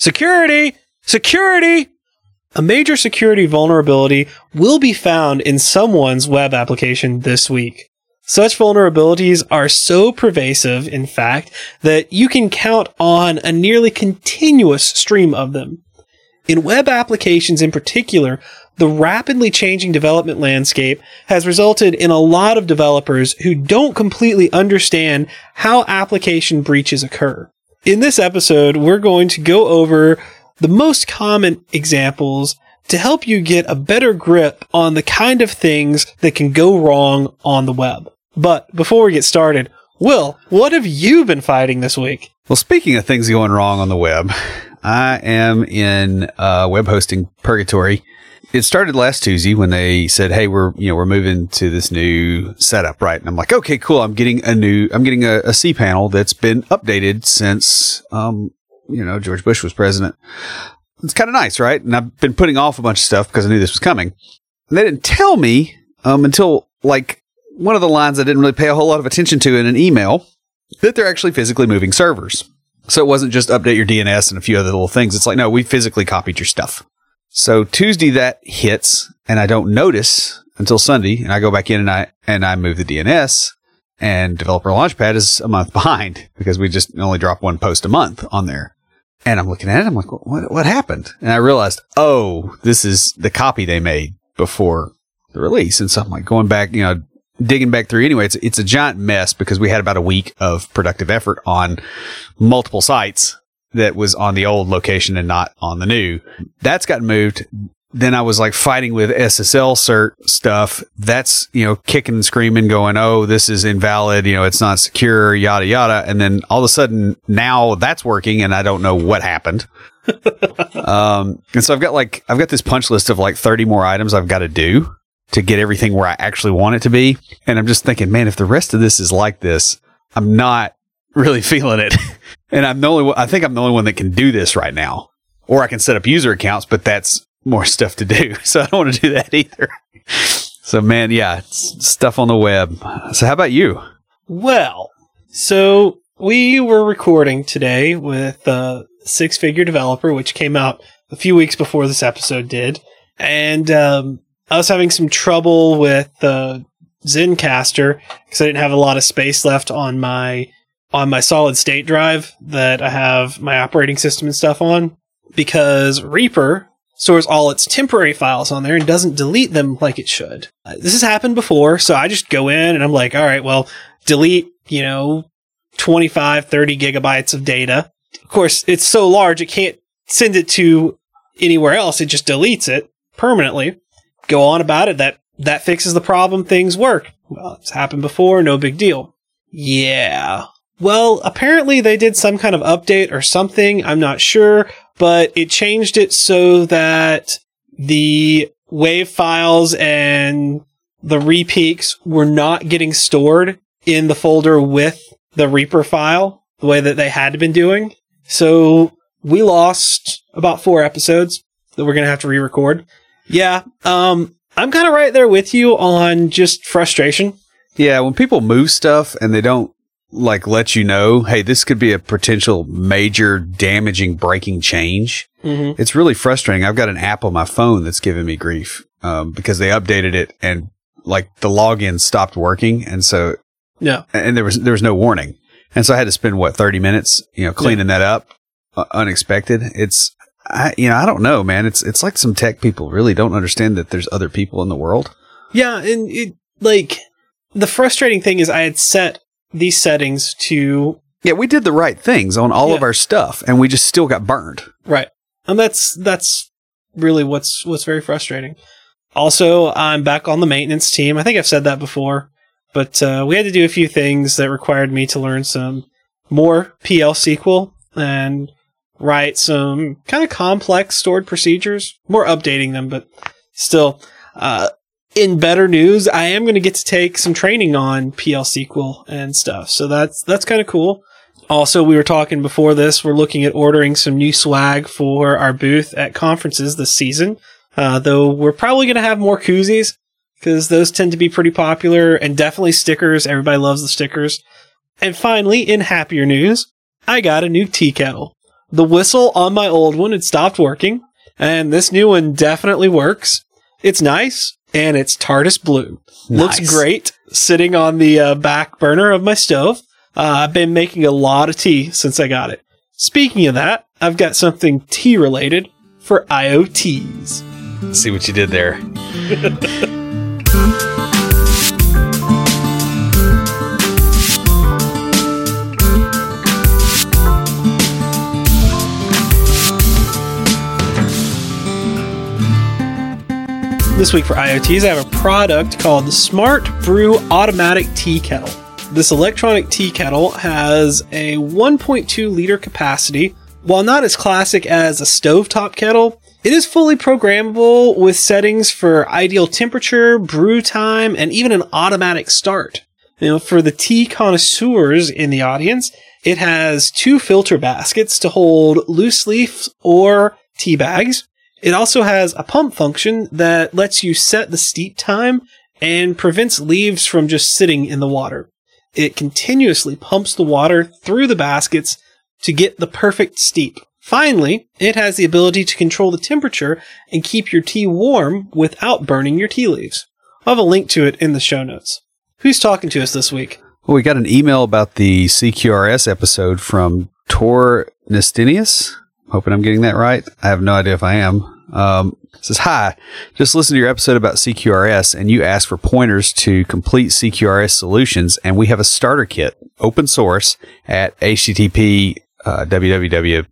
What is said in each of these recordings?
Security! Security! A major security vulnerability will be found in someone's web application this week. Such vulnerabilities are so pervasive, in fact, that you can count on a nearly continuous stream of them. In web applications in particular, the rapidly changing development landscape has resulted in a lot of developers who don't completely understand how application breaches occur. In this episode, we're going to go over the most common examples to help you get a better grip on the kind of things that can go wrong on the web. But before we get started, Will, what have you been fighting this week? Well, speaking of things going wrong on the web, I am in uh, web hosting purgatory. It started last Tuesday when they said, "Hey, we're you know we're moving to this new setup, right?" And I'm like, "Okay, cool. I'm getting a new. I'm getting a, panel that's been updated since um you know George Bush was president. It's kind of nice, right?" And I've been putting off a bunch of stuff because I knew this was coming. And they didn't tell me um until like one of the lines I didn't really pay a whole lot of attention to in an email that they're actually physically moving servers. So it wasn't just update your DNS and a few other little things. It's like, no, we physically copied your stuff. So Tuesday that hits and I don't notice until Sunday and I go back in and I, and I move the DNS and developer launchpad is a month behind because we just only drop one post a month on there. And I'm looking at it. I'm like, what, what happened? And I realized, oh, this is the copy they made before the release. And so I'm like going back, you know, digging back through anyway, it's, it's a giant mess because we had about a week of productive effort on multiple sites that was on the old location and not on the new. That's got moved. Then I was like fighting with SSL cert stuff. That's, you know, kicking and screaming, going, Oh, this is invalid. You know, it's not secure, yada, yada. And then all of a sudden now that's working and I don't know what happened. um, and so I've got like, I've got this punch list of like 30 more items I've got to do to get everything where I actually want it to be. And I'm just thinking, man, if the rest of this is like this, I'm not really feeling it. and I'm the only one, I think I'm the only one that can do this right now. Or I can set up user accounts, but that's more stuff to do. So I don't want to do that either. So man, yeah, stuff on the web. So how about you? Well, so we were recording today with a six figure developer, which came out a few weeks before this episode did. And, um, I was having some trouble with the Zencastr because I didn't have a lot of space left on my on my solid state drive that I have my operating system and stuff on because Reaper stores all its temporary files on there and doesn't delete them like it should. Uh, this has happened before, so I just go in and I'm like, all right, well, delete, you know, 25, 30 gigabytes of data. Of course, it's so large, it can't send it to anywhere else. It just deletes it permanently go on about it. That that fixes the problem. Things work. Well, it's happened before. No big deal. Yeah. Well, apparently they did some kind of update or something. I'm not sure, but it changed it so that the wave files and the reapeaks were not getting stored in the folder with the Reaper file the way that they had been doing. So we lost about four episodes that we're going to have to re-record. Yeah. Um, I'm kind of right there with you on just frustration. Yeah. When people move stuff and they don't like let you know, hey, this could be a potential major damaging breaking change. Mm-hmm. It's really frustrating. I've got an app on my phone that's giving me grief um, because they updated it and like the login stopped working, and so yeah, and there was there was no warning, and so I had to spend what thirty minutes, you know, cleaning yeah. that up. Uh, unexpected. It's I, you know, I don't know, man. It's it's like some tech people really don't understand that there's other people in the world. Yeah, and it like the frustrating thing is I had set these settings to yeah, we did the right things on all yeah. of our stuff, and we just still got burned. Right, and that's that's really what's what's very frustrating. Also, I'm back on the maintenance team. I think I've said that before, but uh, we had to do a few things that required me to learn some more PL SQL and write some kind of complex stored procedures. More updating them, but still. Uh, in better news, I am going to get to take some training on PL SQL and stuff. So that's that's kind of cool. Also, we were talking before this. We're looking at ordering some new swag for our booth at conferences this season. Uh, though we're probably going to have more koozies because those tend to be pretty popular and definitely stickers. Everybody loves the stickers. And finally, in happier news, I got a new tea kettle. The whistle on my old one had stopped working, and this new one definitely works. It's nice, and it's TARDIS blue. Nice. Looks great sitting on the uh, back burner of my stove. Uh, I've been making a lot of tea since I got it. Speaking of that, I've got something tea related for IoTs. See what you did there. This week for IoTs, I have a product called the Smart Brew Automatic Tea Kettle. This electronic tea kettle has a 1.2 liter capacity. While not as classic as a stovetop kettle, it is fully programmable with settings for ideal temperature, brew time, and even an automatic start. You know, for the tea connoisseurs in the audience, it has two filter baskets to hold loose leaves or tea bags. It also has a pump function that lets you set the steep time and prevents leaves from just sitting in the water. It continuously pumps the water through the baskets to get the perfect steep. Finally, it has the ability to control the temperature and keep your tea warm without burning your tea leaves. I'll have a link to it in the show notes. Who's talking to us this week? Well, we got an email about the CQRS episode from Tor Nestenius. Hoping I'm getting that right. I have no idea if I am. Um, says, Hi, just listened to your episode about CQRS and you asked for pointers to complete CQRS solutions. And we have a starter kit, open source at http uh, www.cqrs.nu.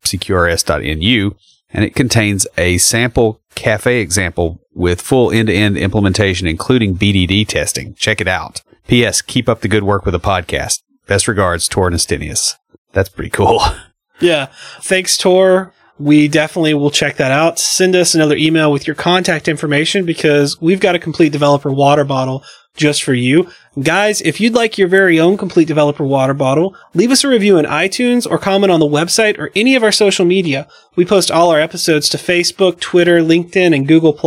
And it contains a sample cafe example with full end to end implementation, including BDD testing. Check it out. P.S. Keep up the good work with the podcast. Best regards, Tor Nestenius. That's pretty cool. Yeah. Thanks, Tor. We definitely will check that out. Send us another email with your contact information because we've got a complete developer water bottle just for you. Guys, if you'd like your very own complete developer water bottle, leave us a review in iTunes or comment on the website or any of our social media. We post all our episodes to Facebook, Twitter, LinkedIn, and Google+.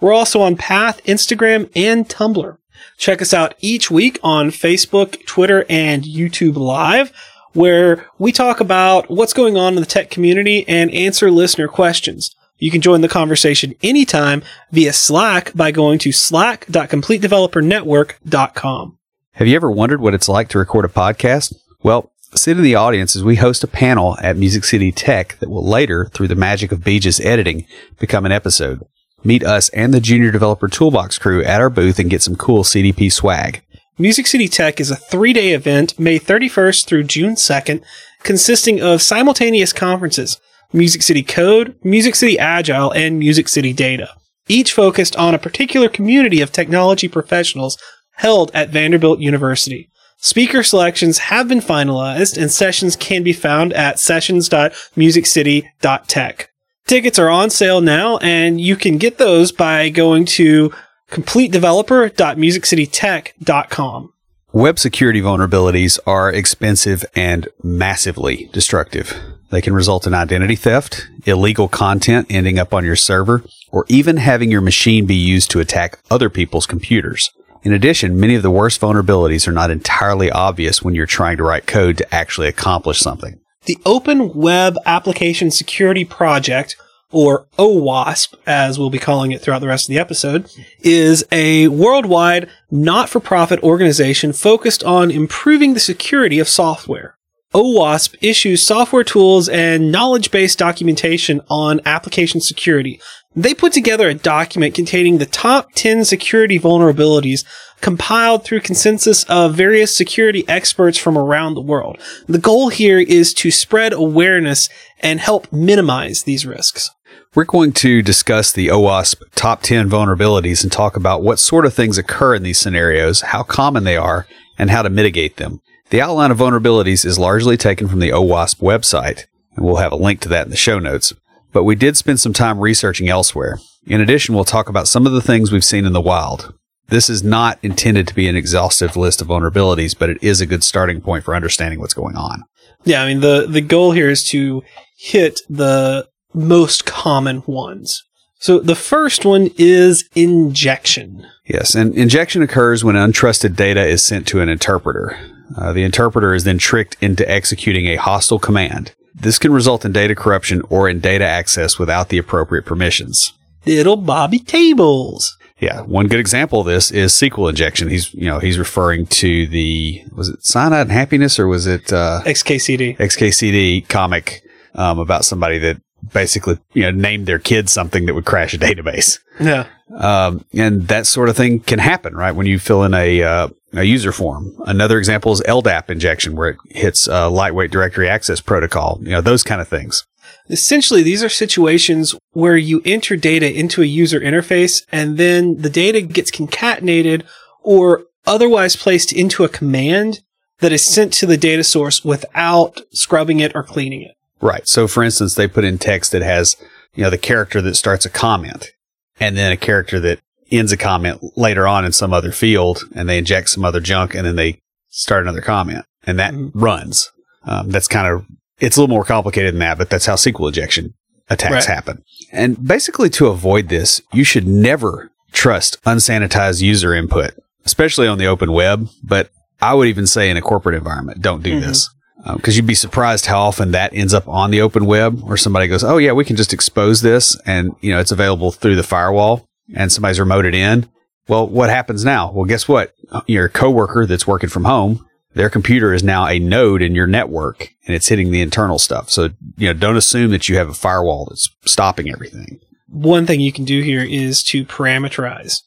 We're also on Path, Instagram, and Tumblr. Check us out each week on Facebook, Twitter, and YouTube Live where we talk about what's going on in the tech community and answer listener questions. You can join the conversation anytime via Slack by going to slack.completedevelopernetwork.com. Have you ever wondered what it's like to record a podcast? Well, sit in the audience as we host a panel at Music City Tech that will later, through the magic of BJ's editing, become an episode. Meet us and the Junior Developer Toolbox crew at our booth and get some cool CDP swag. Music City Tech is a three day event, May 31st through June 2nd, consisting of simultaneous conferences Music City Code, Music City Agile, and Music City Data, each focused on a particular community of technology professionals held at Vanderbilt University. Speaker selections have been finalized and sessions can be found at sessions.musiccity.tech. Tickets are on sale now and you can get those by going to completedeveloper.musiccitytech.com. Web security vulnerabilities are expensive and massively destructive. They can result in identity theft, illegal content ending up on your server, or even having your machine be used to attack other people's computers. In addition, many of the worst vulnerabilities are not entirely obvious when you're trying to write code to actually accomplish something. The Open Web Application Security Project, or OWASP, as we'll be calling it throughout the rest of the episode, is a worldwide not-for-profit organization focused on improving the security of software. OWASP issues software tools and knowledge-based documentation on application security. They put together a document containing the top 10 security vulnerabilities compiled through consensus of various security experts from around the world. The goal here is to spread awareness and help minimize these risks. We're going to discuss the OWASP top 10 vulnerabilities and talk about what sort of things occur in these scenarios, how common they are, and how to mitigate them. The outline of vulnerabilities is largely taken from the OWASP website. And we'll have a link to that in the show notes. But we did spend some time researching elsewhere. In addition, we'll talk about some of the things we've seen in the wild. This is not intended to be an exhaustive list of vulnerabilities, but it is a good starting point for understanding what's going on. Yeah, I mean the the goal here is to hit the most common ones. So the first one is injection. Yes, and injection occurs when untrusted data is sent to an interpreter. Uh, the interpreter is then tricked into executing a hostile command. This can result in data corruption or in data access without the appropriate permissions. Little Bobby Tables. Yeah, one good example of this is SQL injection. He's you know he's referring to the was it Cyanide and Happiness or was it uh, XKCD. XKCD comic um, about somebody that basically you know named their kid something that would crash a database. Yeah. Um, and that sort of thing can happen, right? When you fill in a, uh, a user form. Another example is LDAP injection, where it hits uh, lightweight directory access protocol. You know, those kind of things. Essentially, these are situations where you enter data into a user interface and then the data gets concatenated or otherwise placed into a command that is sent to the data source without scrubbing it or cleaning it. Right. So, for instance, they put in text that has, you know, the character that starts a comment and then a character that ends a comment later on in some other field and they inject some other junk and then they start another comment and that Mhm. runs. Um, that's kind of, it's a little more complicated than that, but that's how SQL injection attacks Right. happen. And basically to avoid this, you should never trust unsanitized user input, especially on the open web. But I would even say in a corporate environment, don't do Mhm. this because you'd be surprised how often that ends up on the open web where somebody goes, "Oh yeah, we can just expose this," and you know it's available through the firewall, and somebody's remoted in. Well, what happens now? Well, guess what? Your coworker that's working from home, their computer is now a node in your network, and it's hitting the internal stuff. So you know, don't assume that you have a firewall that's stopping everything. One thing you can do here is to parameterize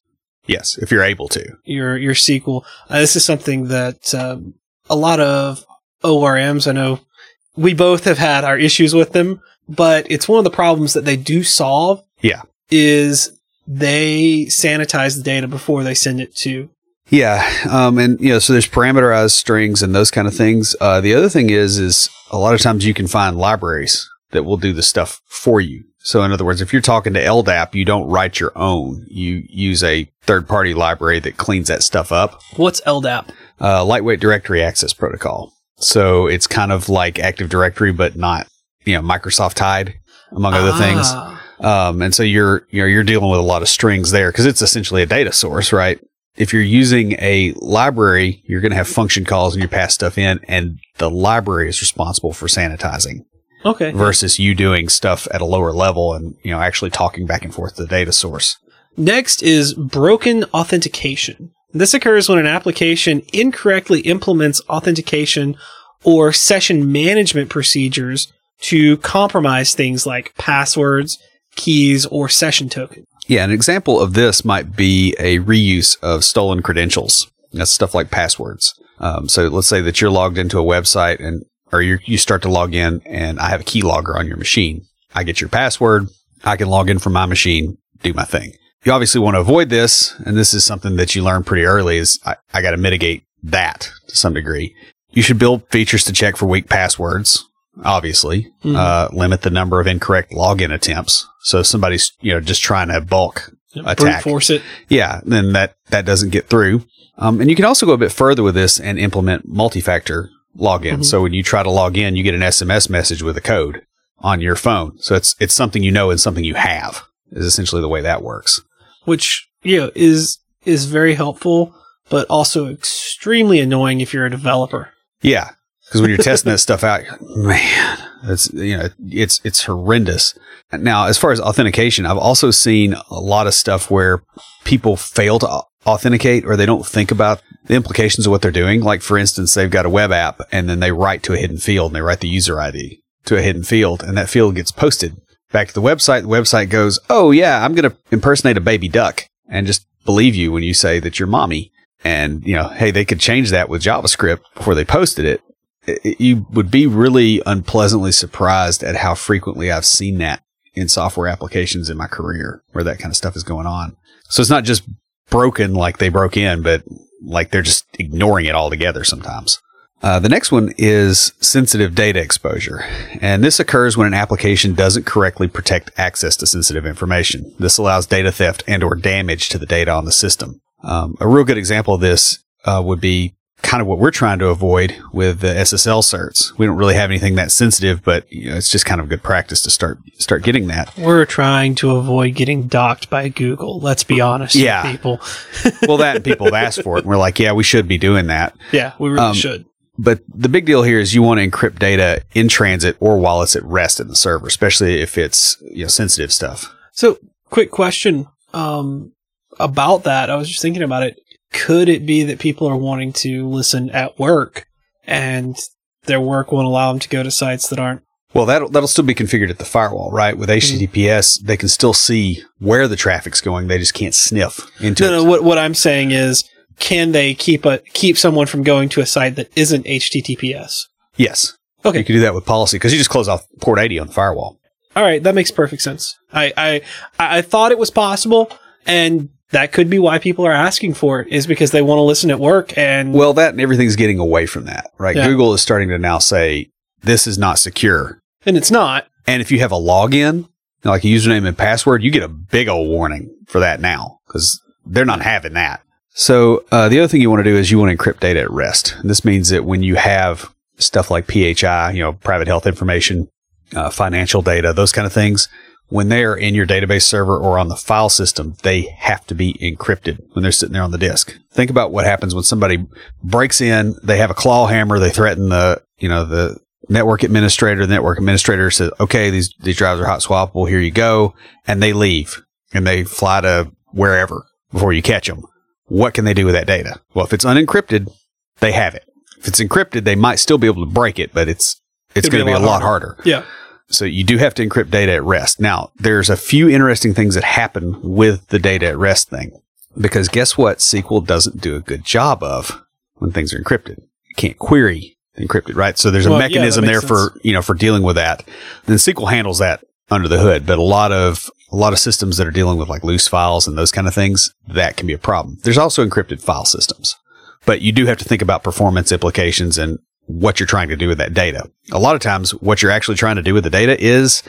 Yes, if you're able to. your your SQL. Uh, this is something that um, a lot of ORMs, I know we both have had our issues with them, but it's one of the problems that they do solve. Yeah. Is they sanitize the data before they send it to. Yeah, um, and you know, so there's parameterized strings and those kind of things. Uh, the other thing is, is a lot of times you can find libraries that will do the stuff for you. So, in other words, if you're talking to LDAP, you don't write your own. You use a third-party library that cleans that stuff up. What's LDAP? Uh, lightweight directory access protocol. So it's kind of like Active Directory, but not you know Microsoft tied, among other things. Ah, Um, and so you're, you know, you're dealing with a lot of strings there because it's essentially a data source, right? If you're using a library, you're going to have function calls and you pass stuff in and the library is responsible for sanitizing Okay. versus you doing stuff at a lower level and, you know, actually talking back and forth to the data source. Next is broken authentication. This occurs when an application incorrectly implements authentication or session management procedures to compromise things like passwords, keys, or session tokens. Yeah. An example of this might be a reuse of stolen credentials. That's stuff like passwords. Um, so let's say that you're logged into a website and, or you you start to log in and I have a keylogger on your machine. I get your password. I can log in from my machine, do my thing. You obviously want to avoid this. And this is something that you learn pretty early is I, I got to mitigate that to some degree. You should build features to check for weak passwords. Obviously, Mhm. uh, limit the number of incorrect login attempts. So if somebody's, you know, just trying to bulk Brute Attack. force it. yeah, then that, that doesn't get through. Um, and you can also go a bit further with this and implement multi-factor login. Mhm. So when you try to log in, you get an SMS message with a code on your phone. So it's, it's something you know and something you have is essentially the way that works. Which you know is is very helpful, but also extremely annoying if you're a developer. Yeah. Cause when you're testing that stuff out, man, it's, you know, it's, it's horrendous. Now, as far as authentication, I've also seen a lot of stuff where people fail to authenticate or they don't think about the implications of what they're doing. Like, for instance, they've got a web app and then they write to a hidden field and they write the user ID to a hidden field and that field gets posted back to the website. The website goes, Oh yeah, I'm going to impersonate a baby duck and just believe you when you say that you're mommy. And, you know, hey, they could change that with JavaScript before they posted it. It- You would be really unpleasantly surprised at how frequently I've seen that in software applications in my career where that kind of stuff is going on. So it's not just broken like they broke in, but like they're just ignoring it altogether sometimes. Uh, the next one is sensitive data exposure. And this occurs when an application doesn't correctly protect access to sensitive information. This allows data theft and or damage to the data on the system. Um, a real good example of this uh, would be kind of what we're trying to avoid with the SSL certs. We don't really have anything that sensitive, but you know, it's just kind of good practice to start start getting that. We're trying to avoid getting docked by Google. Let's be honest, Yeah. people. well, that and people have asked for it, and we're like, yeah, we should be doing that. Yeah, we really Um, should. But the big deal here is you want to encrypt data in transit or while it's at rest in the server, especially if it's you know sensitive stuff. So, quick question um, about that. I was just thinking about it. Could it be that people are wanting to listen at work and their work won't allow them to go to sites that aren't? Well, that'll that'll still be configured at the firewall, right? With HTTPS, they can still see where the traffic's going. They just can't sniff into No, it. no. What what I'm saying is, can they keep a keep someone from going to a site that isn't HTTPS? Yes, Okay. you can do that with policy because you just close off port 80 on the firewall. All right, that makes perfect sense. I, I I I thought it was possible, and that could be why people are asking for it is because they want to listen at work. And Well, that and everything's getting away from that, right? Yeah. Google is starting to now say this is not secure. and it's not. And if you have a login, like a username and password, you get a big old warning for that now because they're not having that. So uh, the other thing you want to do is you want to encrypt data at rest. This means that when you have stuff like PHI, you know, private health information, uh, financial data, those kind of things, when they are in your database server or on the file system, they have to be encrypted when they're sitting there on the disk. Think about what happens when somebody breaks in, they have a claw hammer, they threaten the, you know, the network administrator, the network administrator says, okay, these, these drives are hot swappable. Here you go. And they leave and they fly to wherever before you catch them. What can they do with that data? Well, if it's unencrypted, they have it. If it's encrypted, they might still be able to break it, but it's, it's going to a be a lot lot harder. Yeah. So you do have to encrypt data at rest. Now, there's a few interesting things that happen with the data at rest thing. Because guess what? SQL doesn't do a good job of when things are encrypted. You can't query encrypted, right? So there's a Well, mechanism that there makes for, you know, for dealing with that. Then SQL handles that under the hood, but a lot of, a lot of systems that are dealing with like loose files and those kind of things, that can be a problem. There's also encrypted file systems, but you do have to think about performance implications and what you're trying to do with that data. A lot of times, what you're actually trying to do with the data is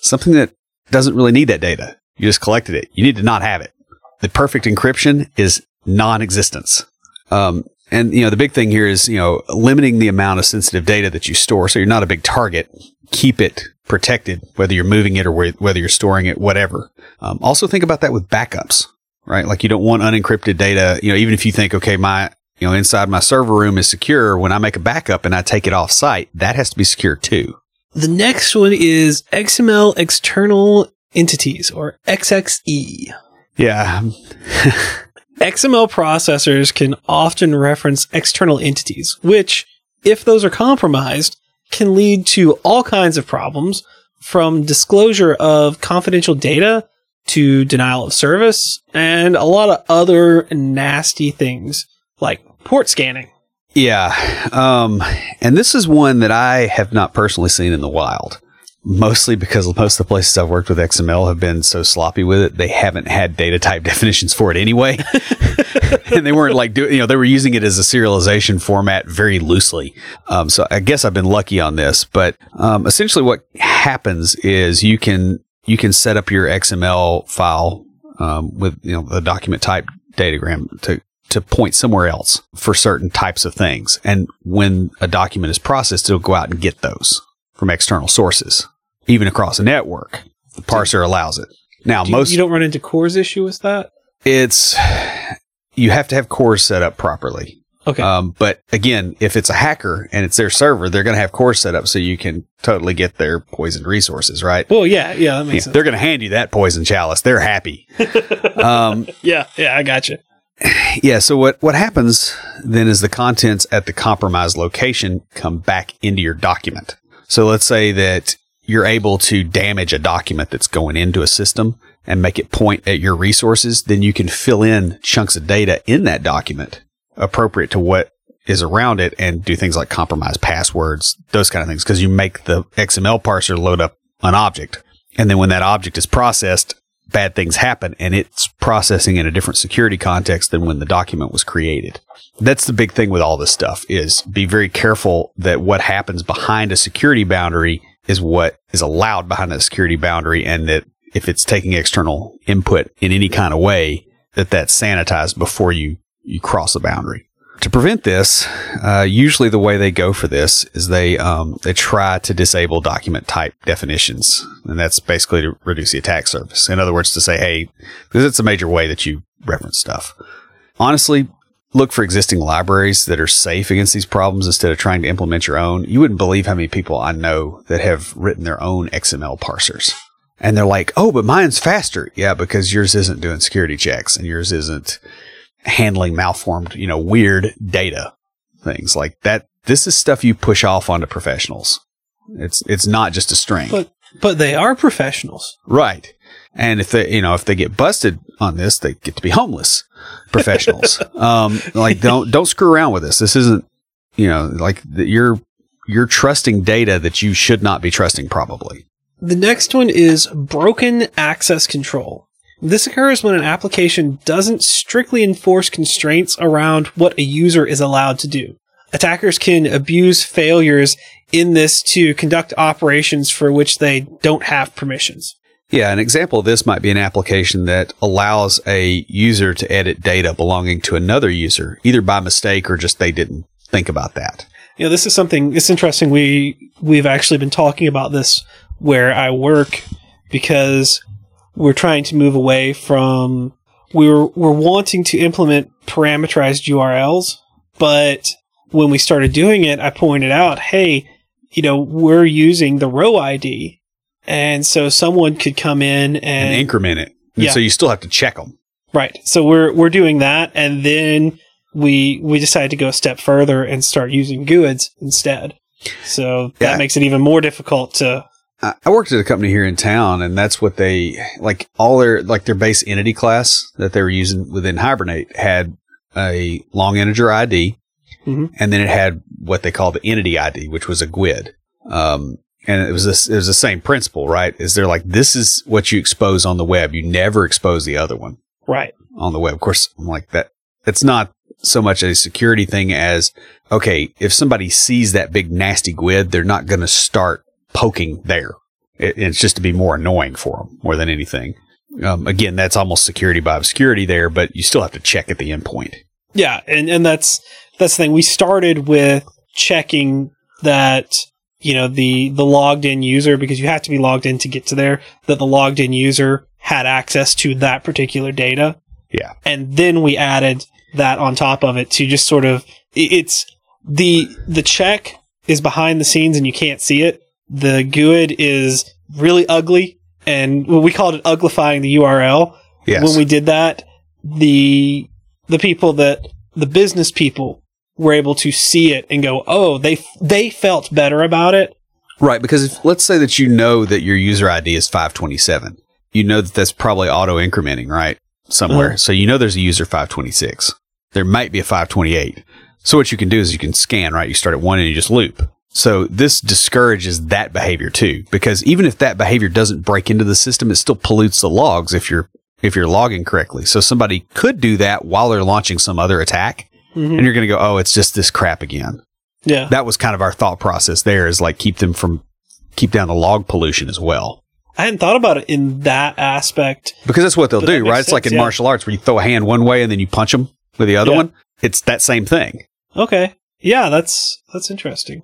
something that doesn't really need that data. You just collected it. You need to not have it. The perfect encryption is non-existence. Um, and you know the big thing here is you know limiting the amount of sensitive data that you store, so you're not a big target. Keep it protected, whether you're moving it or whe- whether you're storing it, whatever. Um, also think about that with backups, right? Like you don't want unencrypted data. You know, even if you think, okay, my you know inside my server room is secure, when I make a backup and I take it off site, that has to be secure too. The next one is XML external entities or XXE. Yeah, XML processors can often reference external entities, which, if those are compromised, can lead to all kinds of problems from disclosure of confidential data to denial of service and a lot of other nasty things like port scanning. Yeah. Um, and this is one that I have not personally seen in the wild. Mostly because most of the places I've worked with XML have been so sloppy with it, they haven't had data type definitions for it anyway. and they weren't like doing, you know, they were using it as a serialization format very loosely. Um, so I guess I've been lucky on this, but, um, essentially what happens is you can, you can set up your XML file, um, with, you know, the document type datagram to, to point somewhere else for certain types of things. And when a document is processed, it'll go out and get those from external sources, even across a network. The parser allows it. Now, Do you, most you don't run into CORS issue with that? it's you have to have CORS set up properly. Okay. Um, but again, if it's a hacker and it's their server, they're going to have CORS set up so you can totally get their poisoned resources, right? well, yeah, yeah, that makes Yeah, sense. they're going to hand you that poison chalice. They're happy. um, Yeah, yeah, I got you. yeah. So what, what happens then is the contents at the compromised location come back into your document. So let's say that you're able to damage a document that's going into a system and make it point at your resources. Then you can fill in chunks of data in that document appropriate to what is around it and do things like compromise passwords, those kind of things. Cause you make the XML parser load up an object. And then when that object is processed, bad things happen and it's processing in a different security context than when the document was created. That's the big thing with all this stuff is be very careful that what happens behind a security boundary is what is allowed behind that security boundary and that if it's taking external input in any kind of way, that that's sanitized before you, you cross the boundary. To prevent this, uh, usually the way they go for this is they um, they try to disable document type definitions, and that's basically to reduce the attack surface. In other words, to say, hey, because it's a major way that you reference stuff. Honestly, look for existing libraries that are safe against these problems instead of trying to implement your own. You wouldn't believe how many people I know that have written their own XML parsers. And they're like, oh, but mine's faster. Yeah, because yours isn't doing security checks and yours isn't handling malformed, you know, weird data things like that. This is stuff you push off onto professionals. It's, it's not just a string. But, but they are professionals. Right. And if they, you know, if they get busted on this, they get to be homeless professionals. um, like don't, don't screw around with this. This isn't, you know, like the, you're, you're trusting data that you should not be trusting probably. The next one is broken access control. This occurs when an application doesn't strictly enforce constraints around what a user is allowed to do. Attackers can abuse failures in this to conduct operations for which they don't have permissions. Yeah, an example of this might be an application that allows a user to edit data belonging to another user, either by mistake or just they didn't think about that. You know, this is something it's interesting. We we've actually been talking about this where I work because we're trying to move away from we're we're wanting to implement parameterized URLs, but when we started doing it, I pointed out, hey, you know, we're using the row ID, and so someone could come in and, and increment it. And Yeah. so you still have to check them. right. So we're we're doing that, and then we we decided to go a step further and start using GUIDs instead. So that Yeah. makes it even more difficult to. I worked at a company here in town, and that's what they like. All their like their base entity class that they were using within Hibernate had a long integer ID, Mhm. and then it had what they call the entity ID, which was a GUID. Um, and it was this, it was the same principle, right? Is they're like this is what you expose on the web. You never expose the other one Right. on the web. Of course, I'm like that. It's not so much a security thing as okay, if somebody sees that big nasty GUID, they're not going to start poking there. It, it's just to be more annoying for them more than anything. Um, again, that's almost security by obscurity there, but you still have to check at the endpoint. Yeah, and and that's that's the thing. We started with checking that you know the the logged in user because you have to be logged in to get to there that the logged in user had access to that particular data. Yeah. And then we added that on top of it to just sort of it's the the check is behind the scenes and you can't see it. The GUID is really ugly and well, we called it uglifying the URL Yes. when we did that, the the people that the business people were able to see it and go, "Oh, they they felt better about it." Right, because if, let's say that you know that your user ID is 527. You know that that's probably auto incrementing, right? Somewhere. Uh-huh. So you know there's a user 526. There might be a 528. So what you can do is you can scan, right? You start at one and you just loop. So this discourages that behavior too, because even if that behavior doesn't break into the system, it still pollutes the logs if you're, if you're logging correctly. So somebody could do that while they're launching some other attack Mhm. and you're going to go, Oh, it's just this crap again Yeah, that was kind of our thought process there is like keep them from keep down the log pollution as well I hadn't thought about it in that aspect. because that's what they'll do right it's like in yeah. martial arts where you throw a hand one way and then you punch them with the other Yeah. one it's that same thing Okay, yeah, that's that's interesting.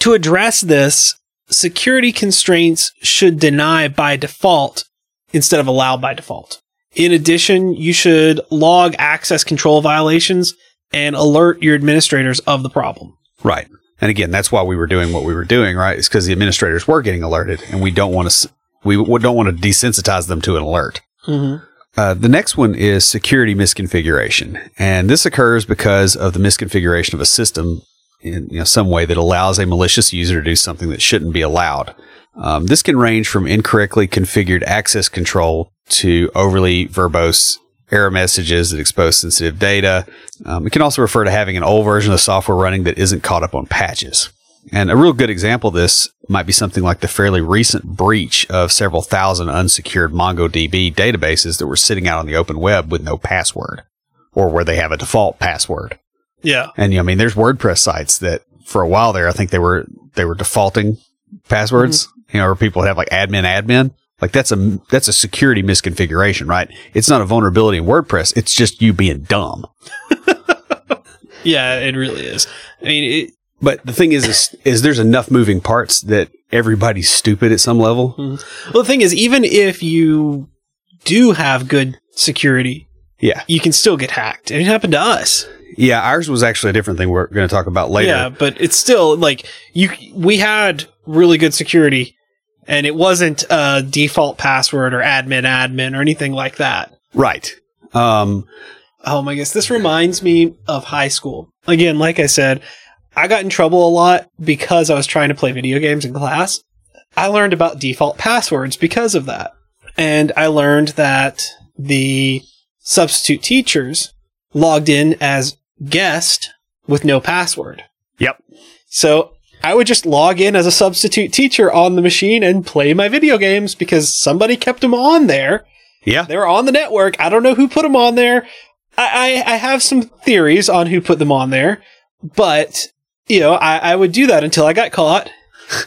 To address this, security constraints should deny by default instead of allow by default. In addition, you should log access control violations and alert your administrators of the problem. right and again that's why we were doing what we were doing right it's because the administrators were getting alerted and we don't want to we don't want to desensitize them to an alert Mm-hmm. Uh, the next one is security misconfiguration, and this occurs because of the misconfiguration of a system in you know, some way that allows a malicious user to do something that shouldn't be allowed. Um, this can range from incorrectly configured access control to overly verbose error messages that expose sensitive data. Um, it can also refer to having an old version of software running that isn't caught up on patches. And a real good example of this might be something like the fairly recent breach of several thousand unsecured MongoDB databases that were sitting out on the open web with no password or where they have a default password. Yeah. And you know, I mean, there's WordPress sites that for a while there, I think they were they were defaulting passwords. Mm-hmm. You know, or people have like admin admin. Like that's a that's a security misconfiguration, right? It's not a vulnerability in WordPress. It's just you being dumb. Yeah, it really is. I mean, it, But the thing is, is, is there's enough moving parts that everybody's stupid at some level. Mm-hmm. well, the thing is, even if you do have good security, Yeah, you can still get hacked. It happened to us. Yeah. Ours was actually a different thing. We're going to talk about later. Yeah, but it's still like you. We had really good security, and it wasn't a default password or admin admin or anything like that. Right. Um, Oh my gosh, this reminds me of high school. Again, like I said, I got in trouble a lot because I was trying to play video games in class. I learned about default passwords because of that. And I learned that the substitute teachers logged in as guest with no password. Yep. So I would just log in as a substitute teacher on the machine and play my video games because somebody kept them on there. yeah. They were on the network. I don't know who put them on there. I, I, I have some theories on who put them on there, but you know, I, I would do that until I got caught,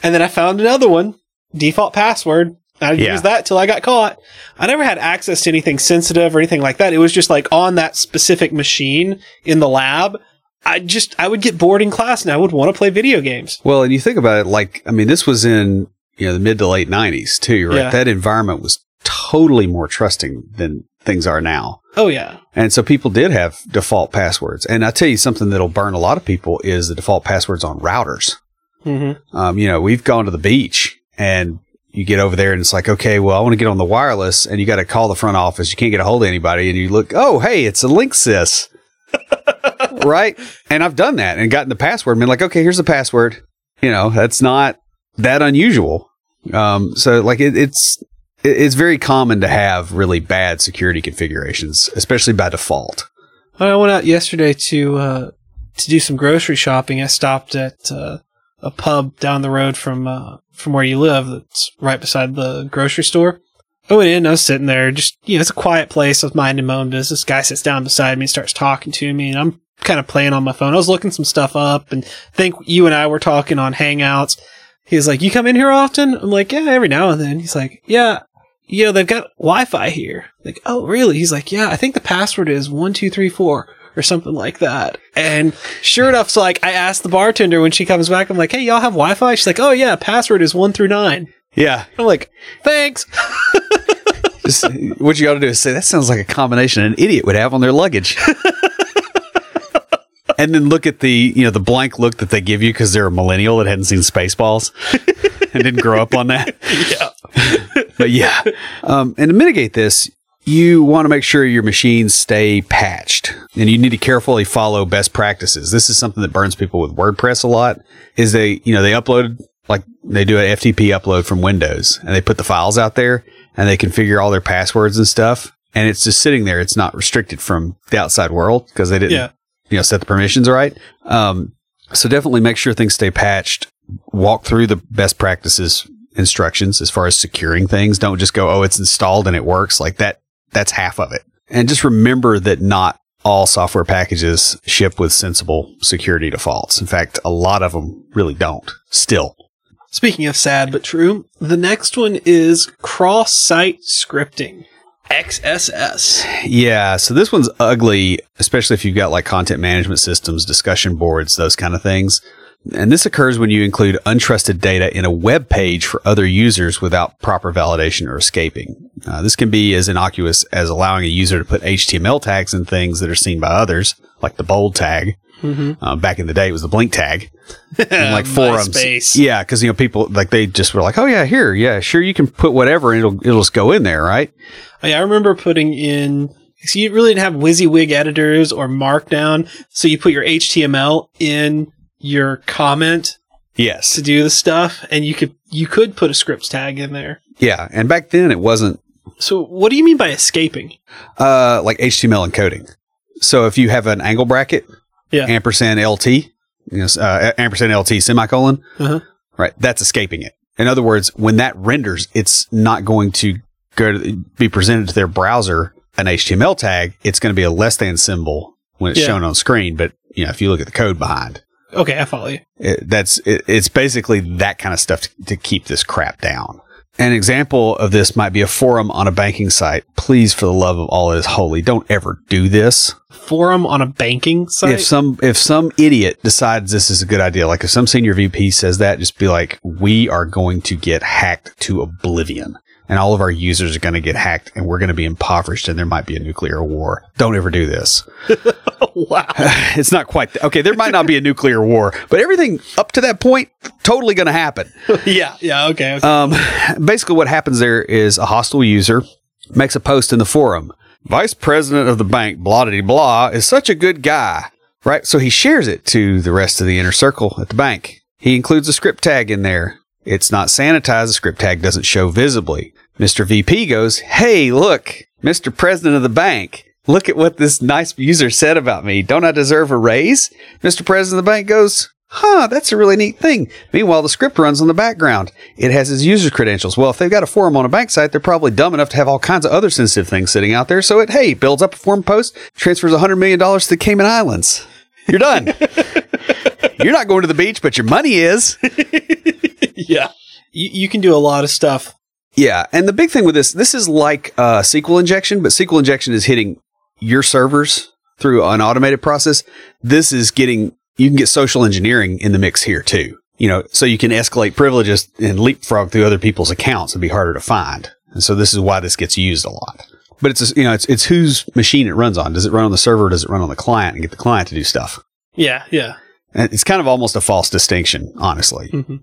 and then I found another one, default password. I'd Yeah. use that till I got caught. I never had access to anything sensitive or anything like that. It was just like on that specific machine in the lab. I just I would get bored in class and I would want to play video games. Well, and you think about it, like I mean, this was in you know the mid to late '90s too, right? Yeah. That environment was totally more trusting than things are now. Oh yeah, And so people did have default passwords. And I tell you something that'll burn a lot of people is the default passwords on routers. hmm Um, you know, we've gone to the beach and you get over there and it's like, okay, well, I want to get on the wireless and you got to call the front office. You can't get a hold of anybody and you look, oh, hey, it's a Linksys. right. And I've done that and gotten the password and been like, okay, here's the password. You know, that's not that unusual. Um, so like it, it's, it- it's very common to have really bad security configurations, especially by default. I went out yesterday to uh, to do some grocery shopping, I stopped at uh, a pub down the road from uh, from where you live. That's right beside the grocery store. I went in. I was sitting there, just you know, it's a quiet place. Was minding my own business. Guy sits down beside me, and starts talking to me, and I'm kind of playing on my phone. I was looking some stuff up, and think you and I were talking on Hangouts. He's like, "You come in here often?" I'm like, "Yeah, every now and then." He's like, "Yeah, you know, they've got Wi-Fi here." Like, "Oh, really?" He's like, "Yeah, I think the password is one two three four or something like that." And sure enough, so like, I asked the bartender when she comes back, I'm like, "Hey, y'all have Wi-Fi?" She's like, "Oh yeah, password is one through nine. Yeah. I'm like, "Thanks." Just, what you got to do is say that sounds like a combination an idiot would have on their luggage. and then look at the you know the blank look that they give you because they're a millennial that hadn't seen Spaceballs and didn't grow up on that. yeah. But yeah, um, and to mitigate this, you want to make sure your machines stay patched, and you need to carefully follow best practices. This is something that burns people with WordPress a lot. Is they you know they upload like they do an FTP upload from Windows, and they put the files out there, and they configure all their passwords and stuff, and it's just sitting there. It's not restricted from the outside world because they didn't Yeah. you know set the permissions right. Um, so definitely make sure things stay patched. Walk through the best practices instructions as far as securing things. Don't just go, oh, it's installed and it works like that. That's half of it. And just remember that not all software packages ship with sensible security defaults. In fact, a lot of them really don't. Still, Speaking of sad but true, the next one is cross-site scripting. XSS. Yeah, so this one's ugly, especially if you've got like content management systems, discussion boards, those kind of things. And this occurs when you include untrusted data in a web page for other users without proper validation or escaping. Uh, this can be as innocuous as allowing a user to put HTML tags in things that are seen by others, like the bold tag. Mm-hmm. Uh, back in the day, it was the blink tag. And like forums. MySpace. Yeah, because you know people like they just were like, "Oh yeah, here, yeah, sure, you can put whatever, and it'll it'll just go in there, right?" Oh, yeah, I remember putting in. So you really didn't have WYSIWYG editors or Markdown, so you put your HTML in your comment Yes, to do the stuff, and you could you could put a scripts tag in there. Yeah, and back then it wasn't So what do you mean by escaping? uh, like HTML encoding. So if you have an angle bracket, Yeah. ampersand LT, you know, uh, ampersand LT semicolon, Uh-huh. right? That's escaping it. In other words, when that renders, it's not going to go to be presented to their browser an HTML tag. It's going to be a less than symbol when it's Yeah. shown on screen. But you know, if you look at the code behind, Okay, I follow you. it, that's it, it's basically that kind of stuff to, to keep this crap down. An example of this might be a forum on a banking site. Please, for the love of all that is holy, don't ever do this. Forum on a banking site. If some if some idiot decides this is a good idea, like if some senior VP says that, just be like, we are going to get hacked to oblivion. And all of our users are going to get hacked and we're going to be impoverished and there might be a nuclear war. Don't ever do this. wow. it's not quite, th- okay, there might not be a nuclear war, but everything up to that point, totally going to happen. yeah, yeah, okay. okay. Um, basically, what happens there is a hostile user makes a post in the forum. Vice president of the bank, blah blah blah, is such a good guy, right? So he shares it to the rest of the inner circle at the bank. He includes a script tag in there. It's not sanitized. The script tag doesn't show visibly. Mr. VP goes, Hey, look, Mr. President of the bank, look at what this nice user said about me. Don't I deserve a raise? Mr. President of the bank goes, Huh, that's a really neat thing. Meanwhile, the script runs on the background. It has his user credentials. Well, if they've got a forum on a bank site, they're probably dumb enough to have all kinds of other sensitive things sitting out there. So it, hey, builds up a forum post, transfers $100 million to the Cayman Islands. You're done. You're not going to the beach, but your money is. yeah. You, you can do a lot of stuff. Yeah, and the big thing with this, this is like uh, SQL injection, but SQL injection is hitting your servers through an automated process. This is getting you can get social engineering in the mix here too. You know, so you can escalate privileges and leapfrog through other people's accounts and be harder to find. And so this is why this gets used a lot. But it's a, you know it's it's whose machine it runs on. Does it run on the server? Or does it run on the client and get the client to do stuff? Yeah, yeah. And it's kind of almost a false distinction, honestly. hmm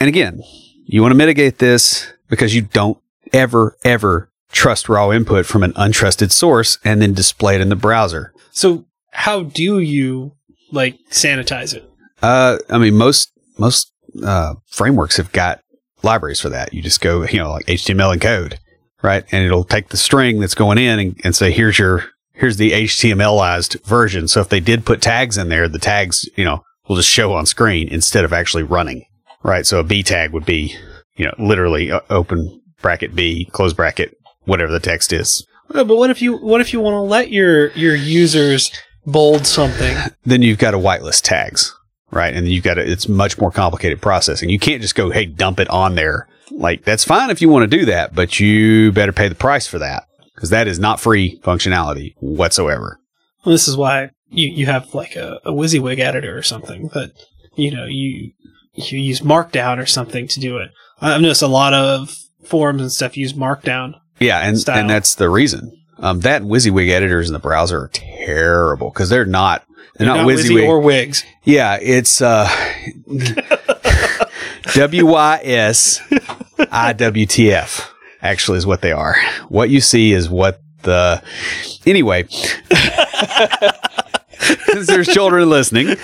And again, you want to mitigate this because you don't ever, ever trust raw input from an untrusted source and then display it in the browser. So, how do you like sanitize it? Uh, I mean, most, most, uh, frameworks have got libraries for that. You just go, you know, like HTML encode, right? And it'll take the string that's going in and, and say, here's your, here's the HTMLized version. So if they did put tags in there, the tags, you know, will just show on screen instead of actually running, right? So a B tag would be, you know, literally uh, open bracket B, close bracket, whatever the text is. Uh, But what if you what if you want to let your your users bold something? Then you've got to whitelist tags, right? And you've got to, it's much more complicated processing. You can't just go, hey, dump it on there. Like that's fine if you want to do that, but you better pay the price for that because that is not free functionality whatsoever. Well, this is why you, you have like a, a WYSIWYG editor or something that you know you you use Markdown or something to do it. I've noticed a lot of forums and stuff use Markdown. Yeah, and Style. and that's the reason. Um, that WYSIWYG editors in the browser are terrible because they're not they're, not, Wizzy WYSIWYG. or Wigs. yeah, it's uh, W Y S I W T F. Actually, is what they are. What you see is what the anyway. Since there's children listening.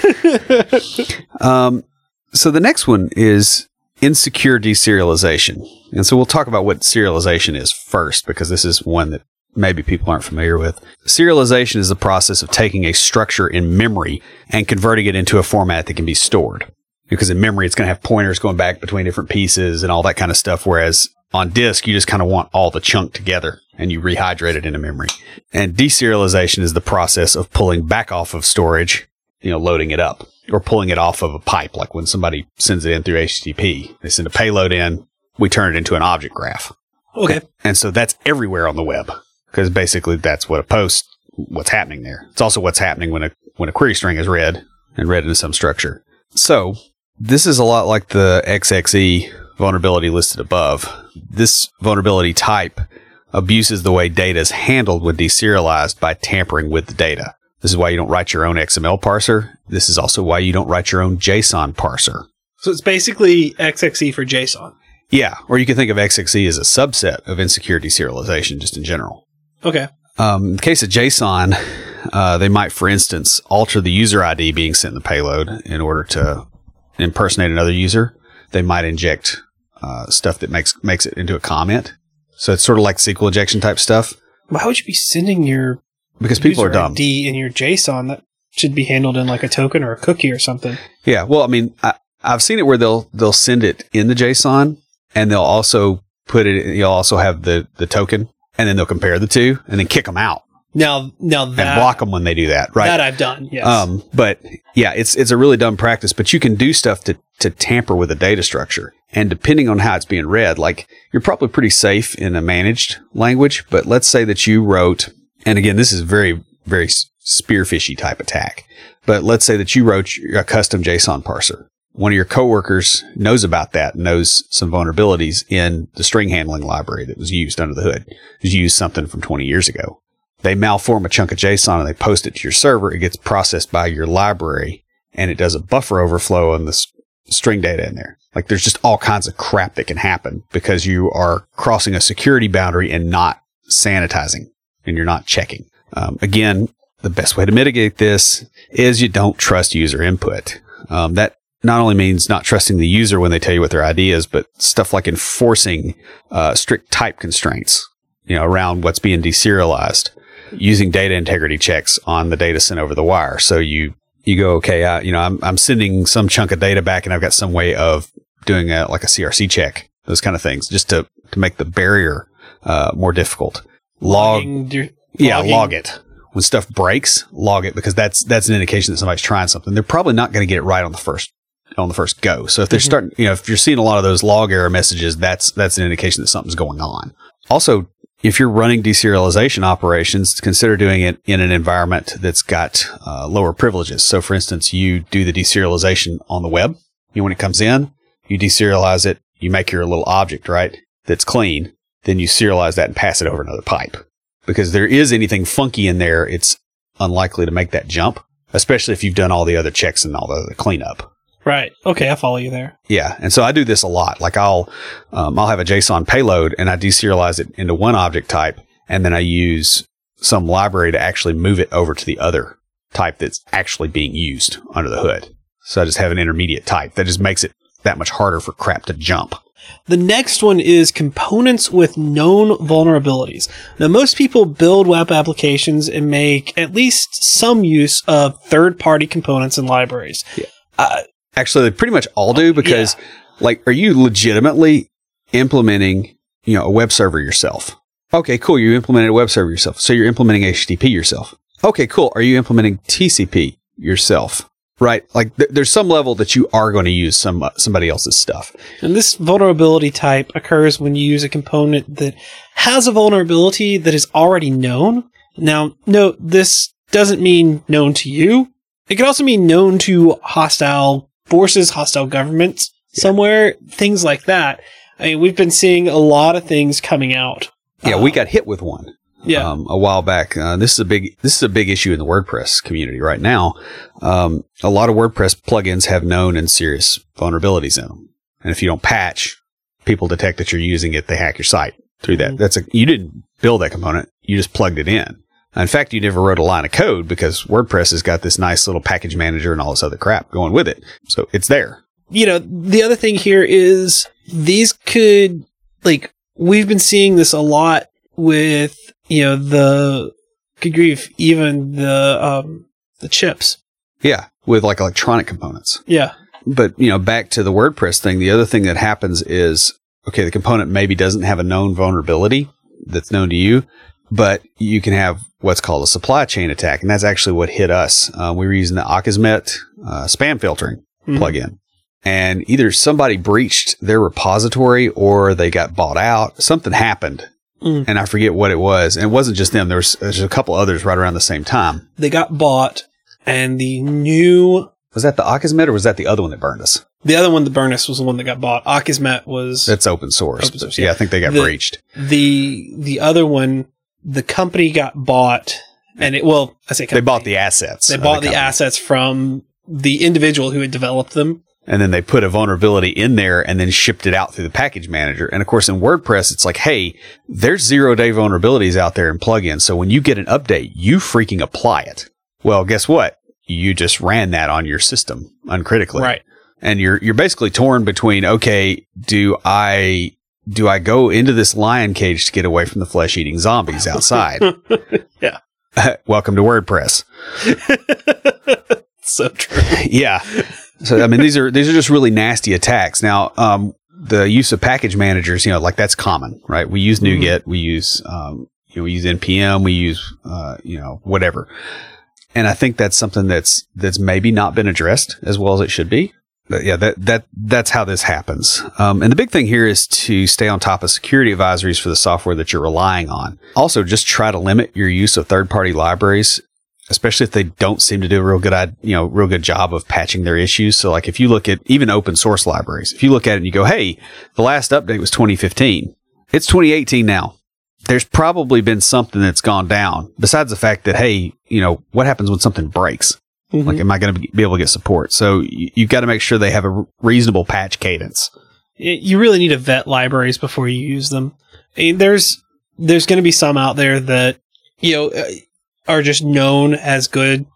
Um, so the next one is insecure deserialization. And so we'll talk about what serialization is first, because this is one that maybe people aren't familiar with. Serialization is the process of taking a structure in memory and converting it into a format that can be stored. Because in memory, it's going to have pointers going back between different pieces and all that kind of stuff. Whereas on disk, you just kind of want all the chunk together and you rehydrate it into memory. And deserialization is the process of pulling back off of storage, you know, loading it up or pulling it off of a pipe. Like when somebody sends it in through HTTP, they send a payload in, we turn it into an object graph. Okay. And so that's everywhere on the web because basically that's what a post, what's happening there. It's also what's happening when a, when a query string is read and read into some structure. So this is a lot like the XXE vulnerability listed above. This vulnerability type abuses the way data is handled when deserialized by tampering with the data. This is why you don't write your own XML parser. This is also why you don't write your own JSON parser. So it's basically XXE for JSON. Yeah, or you can think of XXE as a subset of insecure deserialization just in general. Okay. Um, in the case of JSON, uh, they might, for instance, alter the user ID being sent in the payload in order to impersonate another user. They might inject uh, stuff that makes makes it into a comment. So it's sort of like SQL injection type stuff Why would you be sending your because people are dumb. ID in your JSON? That should be handled in like a token or a cookie or something. Yeah. Well, I mean, I, I've seen it where they'll they'll send it in the JSON, and they'll also put it. You'll also have the the token, and then they'll compare the two, and then kick them out Now, now that and block them when they do that. Right. that I've done, yes. Um, but yeah, it's it's a really dumb practice. But you can do stuff to to tamper with a data structure, and depending on how it's being read, like you're probably pretty safe in a managed language. But let's say that you wrote, and again, this is very very spearfishy type attack. But let's say that you wrote a custom JSON parser. One of your coworkers knows about that, knows some vulnerabilities in the string handling library that was used under the hood. It was used something from 20 years ago they malform a chunk of JSON and they post it to your server. It gets processed by your library and it does a buffer overflow on the s- string data in there. Like there's just all kinds of crap that can happen because you are crossing a security boundary and not sanitizing and you're not checking. Um, again, the best way to mitigate this is you don't trust user input. Um, that not only means not trusting the user when they tell you what their idea is, but stuff like enforcing uh, strict type constraints, you know, around what's being deserialized using data integrity checks on the data sent over the wire. So you you go, okay, uh, you know, I'm I'm sending some chunk of data back, and I've got some way of doing a like a CRC check, those kind of things, just to to make the barrier uh, more difficult. Log, your- yeah, logging- log it. When stuff breaks, log it because that's that's an indication that somebody's trying something. They're probably not going to get it right on the first on the first go. So if they're Mhm. starting, you know, if you're seeing a lot of those log error messages, that's that's an indication that something's going on. Also, if you're running deserialization operations, consider doing it in an environment that's got uh, lower privileges. So, for instance, you do the deserialization on the web. You know, when it comes in, you deserialize it. You make your little object right that's clean. Then you serialize that and pass it over another pipe. Because there is anything funky in there, it's unlikely to make that jump, especially if you've done all the other checks and all the other cleanup. Right. Okay, I follow you there. Yeah, and so I do this a lot. Like I'll um, I'll have a JSON payload and I deserialize it into one object type, and then I use some library to actually move it over to the other type that's actually being used under the hood. So I just have an intermediate type that just makes it that much harder for crap to jump. The next one is components with known vulnerabilities. Now, most people build web applications and make at least some use of third party components and libraries. Yeah. Uh, Actually, they pretty much all do because, like, are you legitimately implementing, you know, a web server yourself? Okay, cool. You implemented a web server yourself. So you're implementing HTTP yourself. Okay, cool. Are you implementing TCP yourself? Right. Like, th- there's some level that you are going to use some uh, somebody else's stuff. and this vulnerability type occurs when you use a component that has a vulnerability that is already known. Now, note this doesn't mean known to you. It could also mean known to hostile forces, hostile governments somewhere, things like that. I mean, we've been seeing a lot of things coming out. Yeah, Uh, we got hit with one. Yeah. um, a while back. Uh, this is a big this is a big issue in the WordPress community right now. Um, a lot of WordPress plugins have known and serious vulnerabilities in them, and if you don't patch, people detect that you're using it. They hack your site through that. Mhm. That's a you didn't build that component. You just plugged it in. In fact, you never wrote a line of code because WordPress has got this nice little package manager and all this other crap going with it. So it's there. you know, the other thing here is these could like we've been seeing this a lot with you know the good grief, even the um the chips. Yeah, with like electronic components. Yeah. But you know, back to the WordPress thing, the other thing that happens is okay, the component maybe doesn't have a known vulnerability that's known to you, but you can have what's called a supply chain attack, and that's actually what hit us. Uh, we were using the Akismet uh, spam filtering Mhm. plugin, and either somebody breached their repository or they got bought out. Something happened, Mm. and I forget what it was. And it wasn't just them. There was there's a couple others right around the same time. They got bought and the new Was that the Akismet or was that the other one that burned us? the other one, that burned us was the one that got bought. Akismet was That's open source. Open source, yeah. yeah. I think they got The- breached. the the other one. The company got bought, and it well, I say They bought the assets. they bought the, company. assets from the individual who had developed them. And then they put a vulnerability in there and then shipped it out through the package manager. And of course, in WordPress, it's like, hey, there's zero day vulnerabilities out there in plugins. So when you get an update, you freaking apply it. Well, guess what? You just ran that on your system uncritically. Right. And you're, you're basically torn between, okay, do I, do I go into this lion cage to get away from the flesh eating zombies outside? Yeah. welcome to WordPress. so true. yeah. So I mean, these are these are just really nasty attacks. Now, um, the use of package managers, you know, like that's common, right? We use. NuGet, we use um, you know, we use npm, we use uh, you know, whatever. And I think that's something that's that's maybe not been addressed as well as it should be. But yeah, that that that's how this happens. Um, and the big thing here is to stay on top of security advisories for the software that you're relying on. Also, just try to limit your use of third-party libraries, especially if they don't seem to do a real good, you know, real good job of patching their issues. So, like if you look at even open source libraries, if you look at it and you go, "Hey, the last update was 2015. It's 2018 now." There's probably been something that's gone down. Besides the fact that, hey, you know, what happens when something breaks? Mhm. Like, am I going to be able to get support? So you, you've got to make sure they have a reasonable patch cadence. You really need to vet libraries before you use them. I mean, there's there's going to be some out there that you know uh, are just known as good,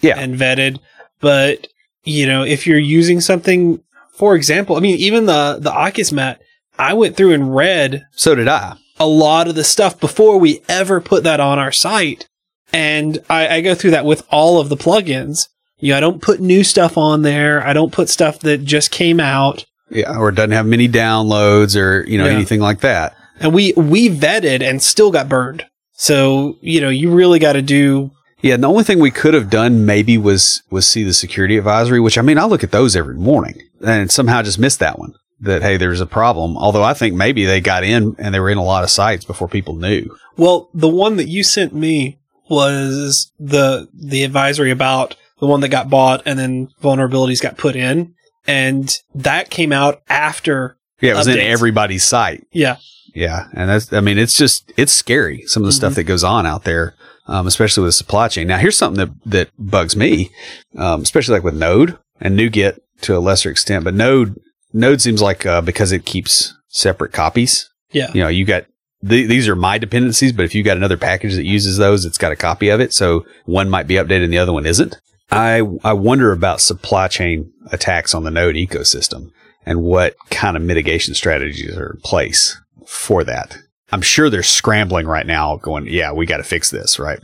Yeah. and vetted. But you know, if you're using something, for example, I mean, even the the Akismet, I went through and read So did I. a lot of the stuff before we ever put that on our site. And I, I go through that with all of the plugins. You know, I don't put new stuff on there. I don't put stuff that just came out. Yeah. Or doesn't have many downloads or, you know, Yeah. anything like that. And we, we vetted and still got burned. So, you know, you really got to do, Yeah, and the only thing we could have done maybe was was see the security advisory, which I mean I look at those every morning and somehow just missed that one. That hey, there's a problem. Although I think maybe they got in and they were in a lot of sites before people knew. well, the one that you sent me was the, the advisory about the one that got bought and then vulnerabilities got put in. And that came out after, Yeah, it was in everybody's site. yeah. Yeah, and that's I mean it's just it's scary some of the stuff that goes on out there, um, especially with supply chain. Now here's something that that bugs me, um, especially like with Node and NuGet to a lesser extent, but Node Node seems like uh, because it keeps separate copies. Yeah. you know, you got th- these are my dependencies, but if you got another package that uses those, it's got a copy of it, so one might be updated and the other one isn't. I I wonder about supply chain attacks on the Node ecosystem and what kind of mitigation strategies are in place for that. I'm sure they're scrambling right now, going, "Yeah, we got to fix this." Right?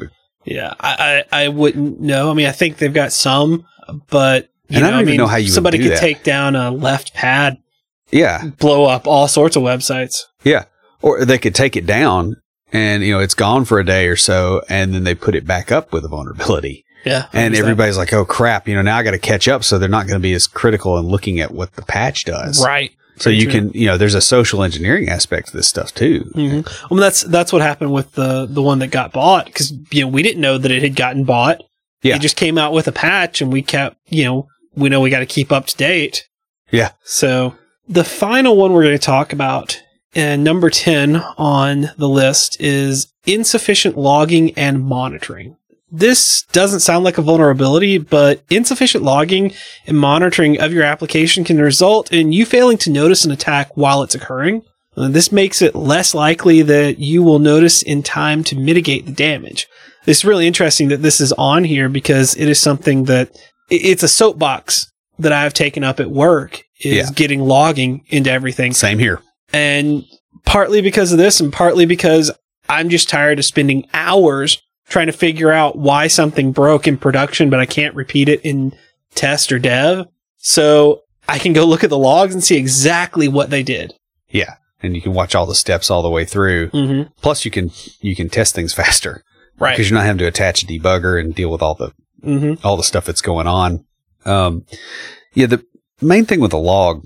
Yeah, I, I, I wouldn't know. I mean, I think they've got some, but you And I don't even mean, know how you somebody could that. take down a left pad, yeah, blow up all sorts of websites. yeah. Or they could take it down, and you know, it's gone for a day or so, and then they put it back up with a vulnerability, Yeah, and everybody's like, "Oh crap!" You know, now I got to catch up, so they're not going to be as critical in looking at what the patch does. right. So Very you true. can, you know, there's a social engineering aspect to this stuff too. hmm Well, that's that's what happened with the the one that got bought because you know we didn't know that it had gotten bought. Yeah. it just came out with a patch, and we kept you know we know we got to keep up to date. Yeah. So the final one we're going to talk about, and number ten on the list is insufficient logging and monitoring. This doesn't sound like a vulnerability, but insufficient logging and monitoring of your application can result in you failing to notice an attack while it's occurring. Uh, This makes it less likely that you will notice in time to mitigate the damage. It's really interesting that this is on here because it is something that it's a soapbox that I've taken up at work is Yeah. getting logging into everything. Same here. And partly because of this and partly because I'm just tired of spending hours trying to figure out why something broke in production, but I can't repeat it in test or dev. So I can go look at the logs and see exactly what they did. Yeah, and you can watch all the steps all the way through. Mm-hmm. Plus, you can you can test things faster Right. because you're not having to attach a debugger and deal with all the Mm-hmm. all the stuff that's going on. Um, yeah, the main thing with a log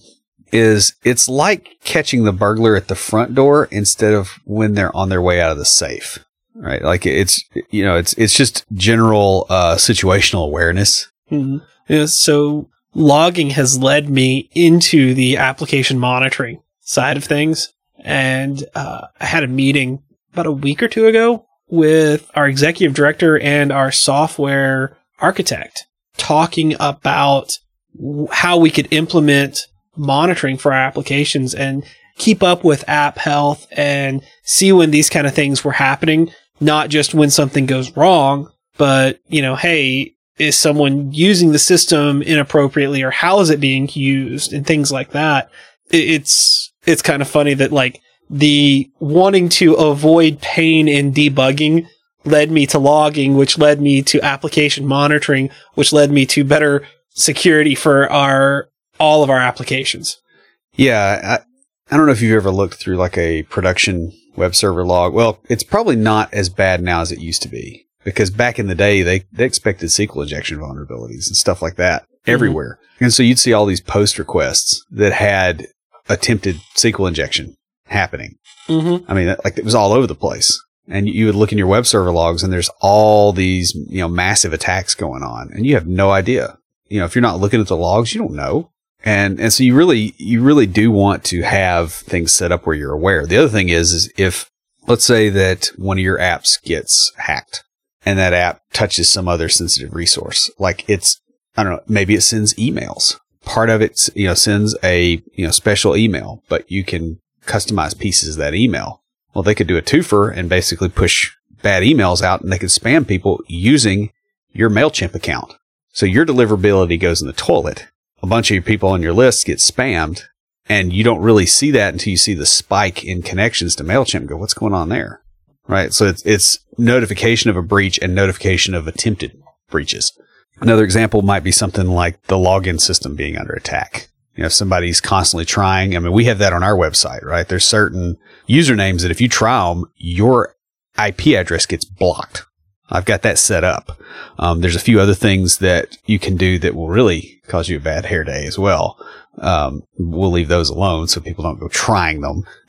is it's like catching the burglar at the front door instead of when they're on their way out of the safe. Right? Like it's you know it's it's just general uh, situational awareness. hmm Yeah, so logging has led me into the application monitoring side of things. And uh, I had a meeting about a week or two ago with our executive director and our software architect talking about how we could implement monitoring for our applications and keep up with app health and see when these kind of things were happening, not just when something goes wrong, but, you know, hey, is someone using the system inappropriately or how is it being used and things like that. It's, it's kind of funny that like the wanting to avoid pain in debugging led me to logging, which led me to application monitoring, which led me to better security for our all of our applications. Yeah, I, I don't know if you've ever looked through like a production web server log. Well, it's probably not as bad now as it used to be because back in the day they they expected SQL injection vulnerabilities and stuff like that Mm-hmm. everywhere, and so you'd see all these post requests that had attempted SQL injection happening. Mm-hmm. I mean, like it was all over the place. And you would look in your web server logs and there's all these, you know, massive attacks going on and you have no idea. You know, if you're not looking at the logs, you don't know. And, and so you really, you really do want to have things set up where you're aware. The other thing is, is if, let's say that one of your apps gets hacked and that app touches some other sensitive resource, like it's, I don't know, maybe it sends emails. Part of it, you know, sends a, you know, special email, but you can customize pieces of that email. Well, they could do a twofer and basically push bad emails out and they could spam people using your MailChimp account. So your deliverability goes in the toilet. A bunch of people on your list get spammed and you don't really see that until you see the spike in connections to MailChimp go, what's going on there? Right. So it's, it's notification of a breach and notification of attempted breaches. Another example might be something like the login system being under attack. You know, if somebody's constantly trying, I mean, we have that on our website, right? There's certain usernames that if you try them, your IP address gets blocked. I've got that set up. Um, there's a few other things that you can do that will really cause you a bad hair day as well. Um, we'll leave those alone so people don't go trying them.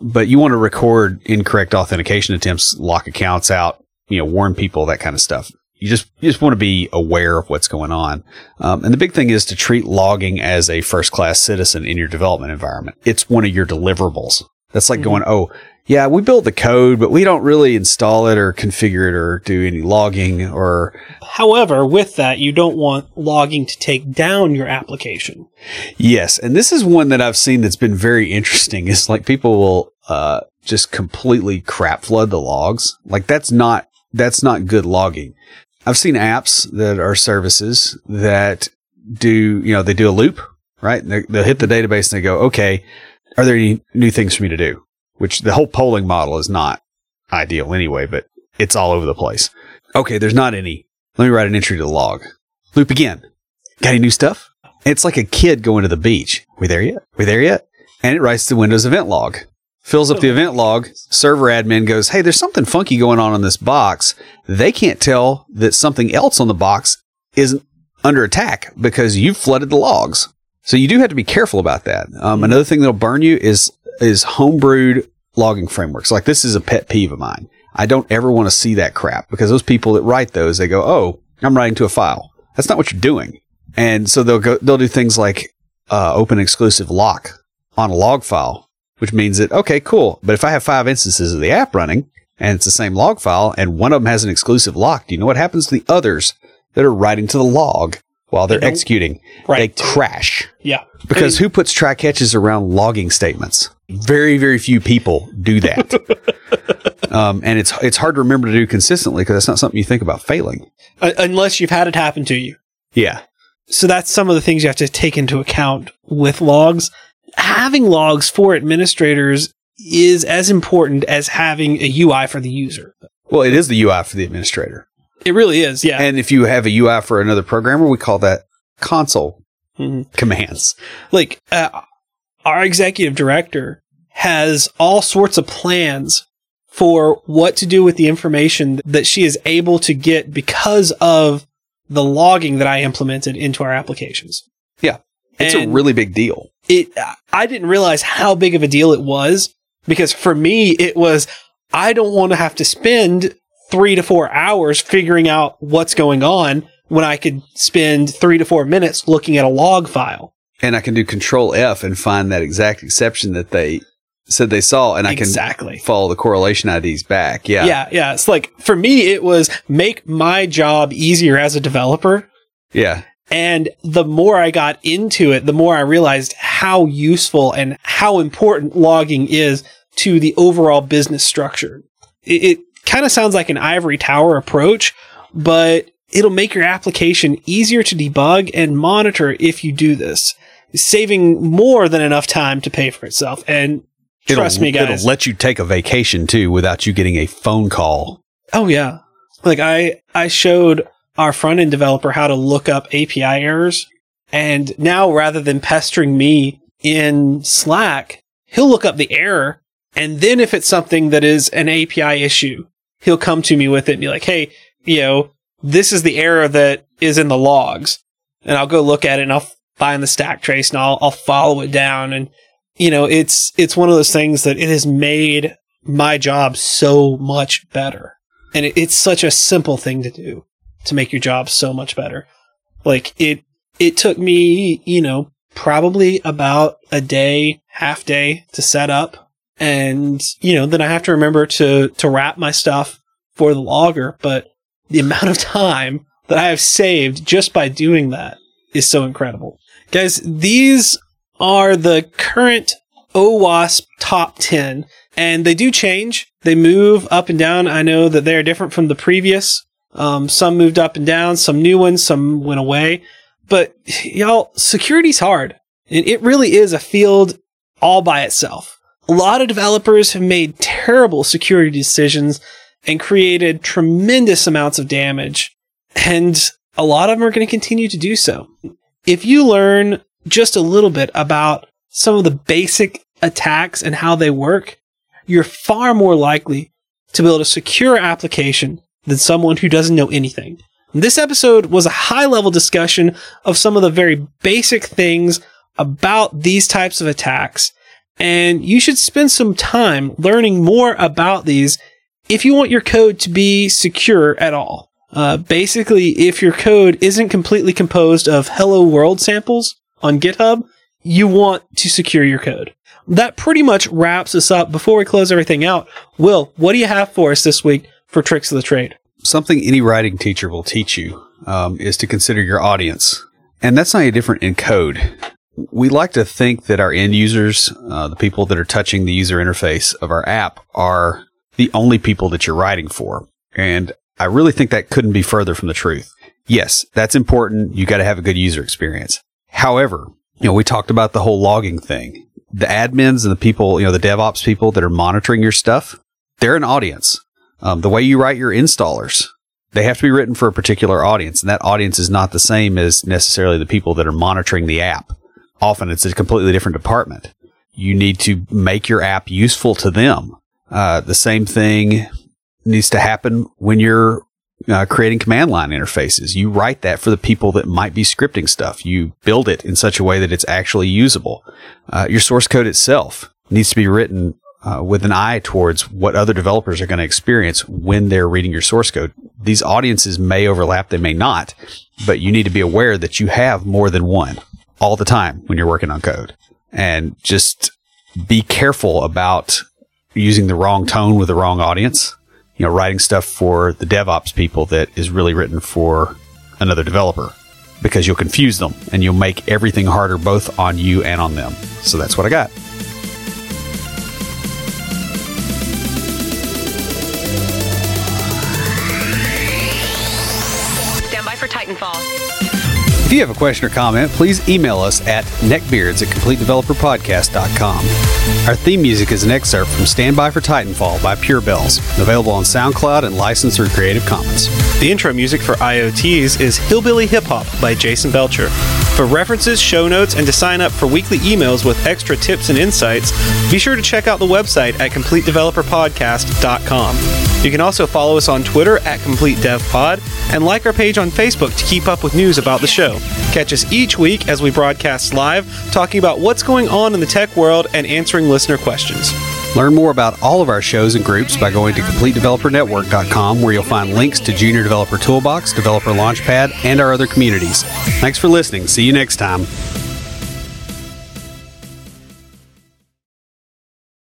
but you want to record incorrect authentication attempts, lock accounts out, you know, warn people, that kind of stuff. You just you just want to be aware of what's going on. Um, and the big thing is to treat logging as a first class citizen in your development environment. It's one of your deliverables. That's like going, oh, yeah, we build the code, but we don't really install it or configure it or do any logging or However, with that, you don't want logging to take down your application. Yes, and this is one that I've seen that's been very interesting. Is like people will uh, just completely crap flood the logs. Like that's not that's not good logging. I've seen apps that are services that do you know they do a loop right. They- They'll hit the database and they go, okay, are there any new things for me to do? Which the whole polling model is not ideal anyway, but it's all over the place. Okay, there's not any. Let me write an entry to the log. Loop again. Got any new stuff? It's like a kid going to the beach. We there yet? We there yet? And it writes the Windows event log. Fills up the event log. Server admin goes, Hey, there's something funky going on in this box. They can't tell that something else on the box isn't under attack because you've flooded the logs. So you do have to be careful about that. Um, another thing that'll burn you is, is homebrewed logging frameworks. Like this is a pet peeve of mine. I don't ever want to see that crap because those people that write those, they go, Oh, I'm writing to a file. That's not what you're doing. And so they'll go, they'll do things like, uh, open exclusive lock on a log file, which means that, okay, cool. But if I have five instances of the app running and it's the same log file and one of them has an exclusive lock, do you know what happens to the others that are writing to the log while they're They executing? write they crash Yeah. because I mean, who puts try catches around logging statements? Very, very few people do that. um, and it's, it's hard to remember to do consistently because that's not something you think about failing. uh, unless you've had it happen to you. Yeah. So that's some of the things you have to take into account with logs. Having logs for administrators is as important as having a UI for the user. Well, it is the UI for the administrator. It really is. Yeah. And if you have a UI for another programmer, we call that console Mhm. commands. like uh, our executive director has all sorts of plans for what to do with the information that she is able to get because of the logging that I implemented into our applications. Yeah. It's And a really big deal. it I didn't realize how big of a deal it was because for me it was I don't want to have to spend 3 to 4 hours figuring out what's going on when I could spend 3 to 4 minutes looking at a log file. And I can do control F and find that exact exception that they said they saw. And I Exactly. can follow the correlation IDs back. Yeah. Yeah, yeah. It's like for me, it was make my job easier as a developer. Yeah. And the more I got into it, the more I realized how useful and how important logging is to the overall business structure. It, it kind of sounds like an ivory tower approach, but it'll make your application easier to debug and monitor if you do this, saving more than enough time to pay for itself. And Trust it'll, me, guys. It'll let you take a vacation too without you getting a phone call. Oh yeah. Like I I showed our front end developer how to look up API errors and now rather than pestering me in Slack, he'll look up the error and then if it's something that is an API issue, he'll come to me with it and be like, "Hey, you know, this is the error that is in the logs." And I'll go look at it and I'll find the stack trace and I'll I'll follow it down and you know, it's it's one of those things that it has made my job so much better. And it, it's such a simple thing to do to make your job so much better. Like it, it took me, you know, probably about a day, half day to set up. And, you know, then I have to remember to, to wrap my stuff for the logger. But the amount of time that I have saved just by doing that is so incredible. Guys, these are the current OWASP top 10 and they do change. They move up and down. I know that they are different from the previous. Um, some moved up and down, some new ones, some went away. But y'all, security's hard. And it really is a field all by itself. A lot of developers have made terrible security decisions and created tremendous amounts of damage. And a lot of them are going to continue to do so. If you learn just a little bit about some of the basic attacks and how they work, you're far more likely to build a secure application than someone who doesn't know anything. This episode was a high level discussion of some of the very basic things about these types of attacks. And you should spend some time learning more about these if you want your code to be secure at all. Uh, basically, if your code isn't completely composed of hello world samples on GitHub, you want to secure your code. That pretty much wraps us up. Before we close everything out, Will, what do you have for us this week for tricks of the trade? Something any writing teacher will teach you um, is to consider your audience. And that's not any different in code. We like to think that our end users, uh, the people that are touching the user interface of our app, are the only people that you're writing for. And I really think that couldn't be further from the truth. Yes, that's important. You got to have a good user experience. However, you know, we talked about the whole logging thing. The admins and the people, you know, the DevOps people that are monitoring your stuff, they're an audience. Um, the way you write your installers, they have to be written for a particular audience, and that audience is not the same as necessarily the people that are monitoring the app. Often it's a completely different department. You need to make your app useful to them. Uh, the same thing needs to happen when you're uh, creating command line interfaces. You write that for the people that might be scripting stuff. You build it in such a way that it's actually usable. Uh, your source code itself needs to be written uh, with an eye towards what other developers are going to experience when they're reading your source code. These audiences may overlap, they may not, but you need to be aware that you have more than one all the time when you're working on code. And just be careful about using the wrong tone with the wrong audience you know, writing stuff for the DevOps people that is really written for another developer because you'll confuse them and you'll make everything harder both on you and on them. So that's what I got. If you have a question or comment, please email us at neckbeards at completedeveloperpodcast.com. Our theme music is an excerpt from Stand By for Titanfall by Pure Bells, available on SoundCloud and licensed through Creative Commons. The intro music for IoTs is Hillbilly Hip Hop by Jason Belcher. For references, show notes, and to sign up for weekly emails with extra tips and insights, be sure to check out the website at CompleteDeveloperPodcast.com. You can also follow us on Twitter at CompleteDevPod and like our page on Facebook to keep up with news about the show. Catch us each week as we broadcast live, talking about what's going on in the tech world and answering listener questions. Learn more about all of our shows and groups by going to CompleteDeveloperNetwork.com, where you'll find links to Junior Developer Toolbox, Developer Launchpad, and our other communities. Thanks for listening. See you next time.